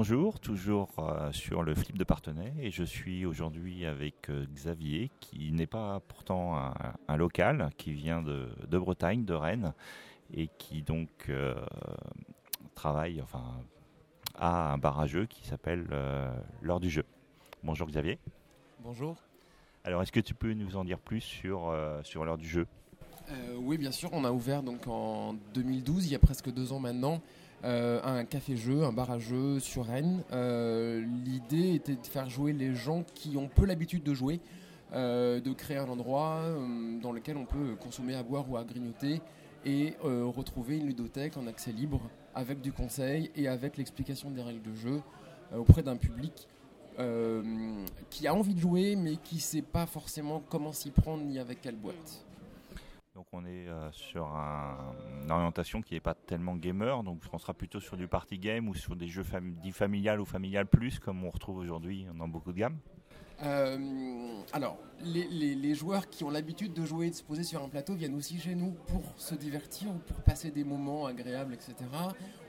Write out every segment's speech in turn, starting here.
Bonjour, toujours euh, sur le flip de Partenay et je suis aujourd'hui avec euh, Xavier qui n'est pas pourtant un, local, qui vient de, Bretagne, de Rennes et qui donc euh, travaille, enfin, à un barrageux qui s'appelle l'heure du jeu. Bonjour Xavier. Bonjour. Alors est-ce que tu peux nous en dire plus sur, sur l'heure du jeu? Oui bien sûr, on a ouvert donc en 2012, il y a presque deux ans maintenant. Euh, un café-jeu, un bar à jeu sur Rennes. Euh, l'idée était de faire jouer les gens qui ont peu l'habitude de jouer, euh, de créer un endroit dans lequel on peut consommer à boire ou à grignoter et retrouver une ludothèque en accès libre avec du conseil et avec l'explication des règles de jeu auprès d'un public qui a envie de jouer mais qui ne sait pas forcément comment s'y prendre ni avec quelle boîte. Donc on est euh, sur une orientation qui n'est pas tellement gamer, donc on sera plutôt sur du party game ou sur des jeux dits familial ou familial plus comme on retrouve aujourd'hui dans beaucoup de gammes. Euh, alors, les, joueurs qui ont l'habitude de jouer et de se poser sur un plateau viennent aussi chez nous pour se divertir ou pour passer des moments agréables, etc.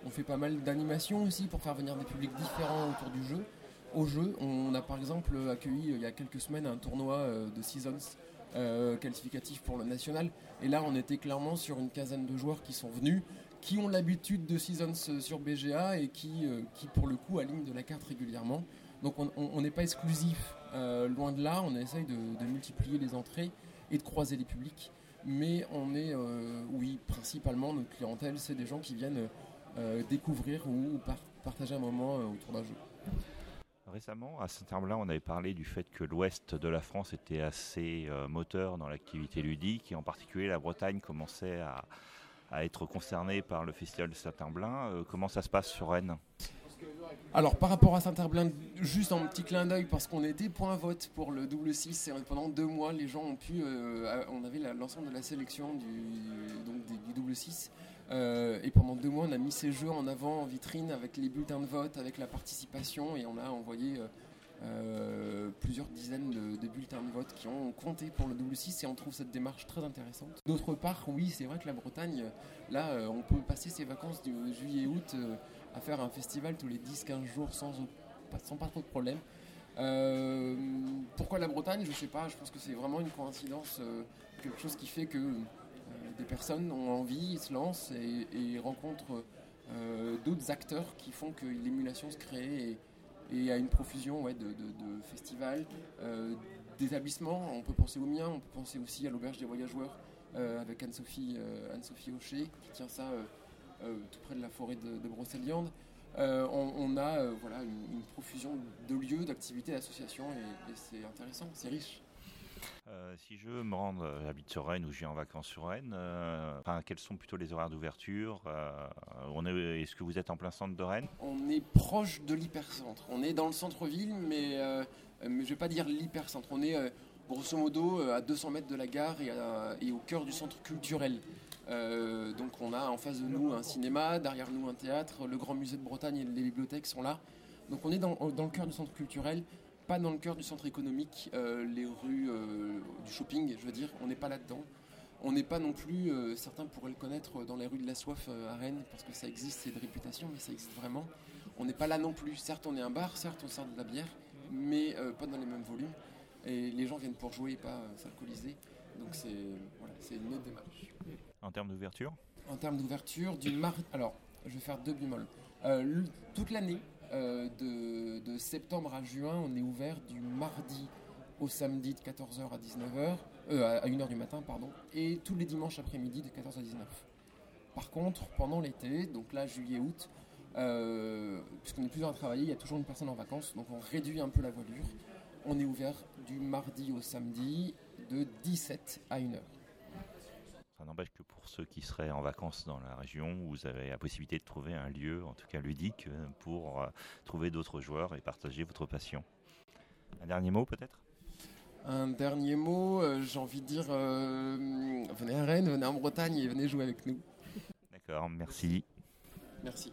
On fait pas mal d'animations aussi pour faire venir des publics différents autour du jeu. Au jeu, on a par exemple accueilli il y a quelques semaines un tournoi euh, de Seasons euh, qualificatif pour le national. Et là, on était clairement sur une quinzaine de joueurs qui sont venus, qui ont l'habitude de Seasons sur BGA et qui, euh, qui, pour le coup, alignent de la carte régulièrement. Donc on n'est pas exclusif, euh, loin de là, on essaye de, multiplier les entrées et de croiser les publics. Mais on est, oui, principalement, notre clientèle, c'est des gens qui viennent découvrir ou partager un moment autour d'un jeu. Récemment, à Saint-Herblain, on avait parlé du fait que l'ouest de la France était assez euh, moteur dans l'activité ludique et en particulier la Bretagne commençait à, être concernée par le festival de Saint-Herblain. Euh, comment ça se passe sur Rennes? Alors par rapport à Saint-Herblain, juste un petit clin d'œil parce qu'on était point vote pour le double 6 et pendant deux mois les gens ont pu, euh, on avait l'ensemble de la sélection du, du double 6 euh, et pendant deux mois, on a mis ces jeux en avant en vitrine avec les bulletins de vote, avec la participation, et on a envoyé euh, euh, plusieurs dizaines de, bulletins de vote qui ont compté pour le W6 et on trouve cette démarche très intéressante. D'autre part, oui, c'est vrai que la Bretagne, là, on peut passer ses vacances du juillet-août à faire un festival tous les 10-15 jours sans, sans pas trop de problèmes. pourquoi la Bretagne? Je sais pas, je pense que c'est vraiment une coïncidence, quelque chose qui fait que des personnes ont envie, se lancent et, rencontrent euh, d'autres acteurs qui font que l'émulation se crée et, a une profusion de, festivals, euh, d'établissements. On peut penser au mien, on peut penser aussi à l'auberge des voyageurs euh, avec Anne-Sophie Anne Hocher qui tient ça tout près de la forêt de, de Brocéliande. On, a voilà, une, profusion de lieux, d'activités, d'associations et c'est intéressant, c'est riche. Euh, si je me rendre, euh, j'habite sur Rennes ou je viens en vacances sur Rennes, euh, quels sont plutôt les horaires d'ouverture est, Est-ce que vous êtes en plein centre de Rennes? On est proche de l'hypercentre. On est dans le centre-ville, mais, mais je ne vais pas dire l'hypercentre. On est grosso modo à 200 mètres de la gare et, au cœur du centre culturel. donc on a en face de nous un cinéma, derrière nous un théâtre, le grand musée de Bretagne et les bibliothèques sont là. Donc on est dans le cœur du centre culturel pas dans le cœur du centre économique, euh, les rues euh, du shopping, je veux dire, on n'est pas là-dedans. On n'est pas non plus, euh, certains pourraient le connaître, dans les rues de la soif à Rennes, parce que ça existe, c'est de réputation, mais ça existe vraiment. On n'est pas là non plus. Certes, on est un bar, certes, on sert de la bière, mais pas dans les mêmes volumes. Et les gens viennent pour jouer et pas s'alcooliser. Donc c'est voilà, une autre démarche. En termes d'ouverture? En termes d'ouverture, du mar... Alors, je vais faire deux bémols. toute l'année, euh, de, septembre à juin, on est ouvert du mardi au samedi de 14h à 19h, euh, à 1h du matin, pardon, et tous les dimanches après-midi de 14 à 19. Par contre, pendant l'été, donc là, juillet-août, euh, puisqu'on est plusieurs à travailler, il y a toujours une personne en vacances, donc on réduit un peu la voilure. On est ouvert du mardi au samedi de 17 à 1h. Ça n'empêche que pour ceux qui seraient en vacances dans la région, vous avez la possibilité de trouver un lieu, en tout cas ludique, euh, pour euh, trouver d'autres joueurs et partager votre passion. Un dernier mot peut-être? Un dernier mot, euh, j'ai envie de dire, venez à Rennes, venez en Bretagne et venez jouer avec nous. D'accord, merci. Merci.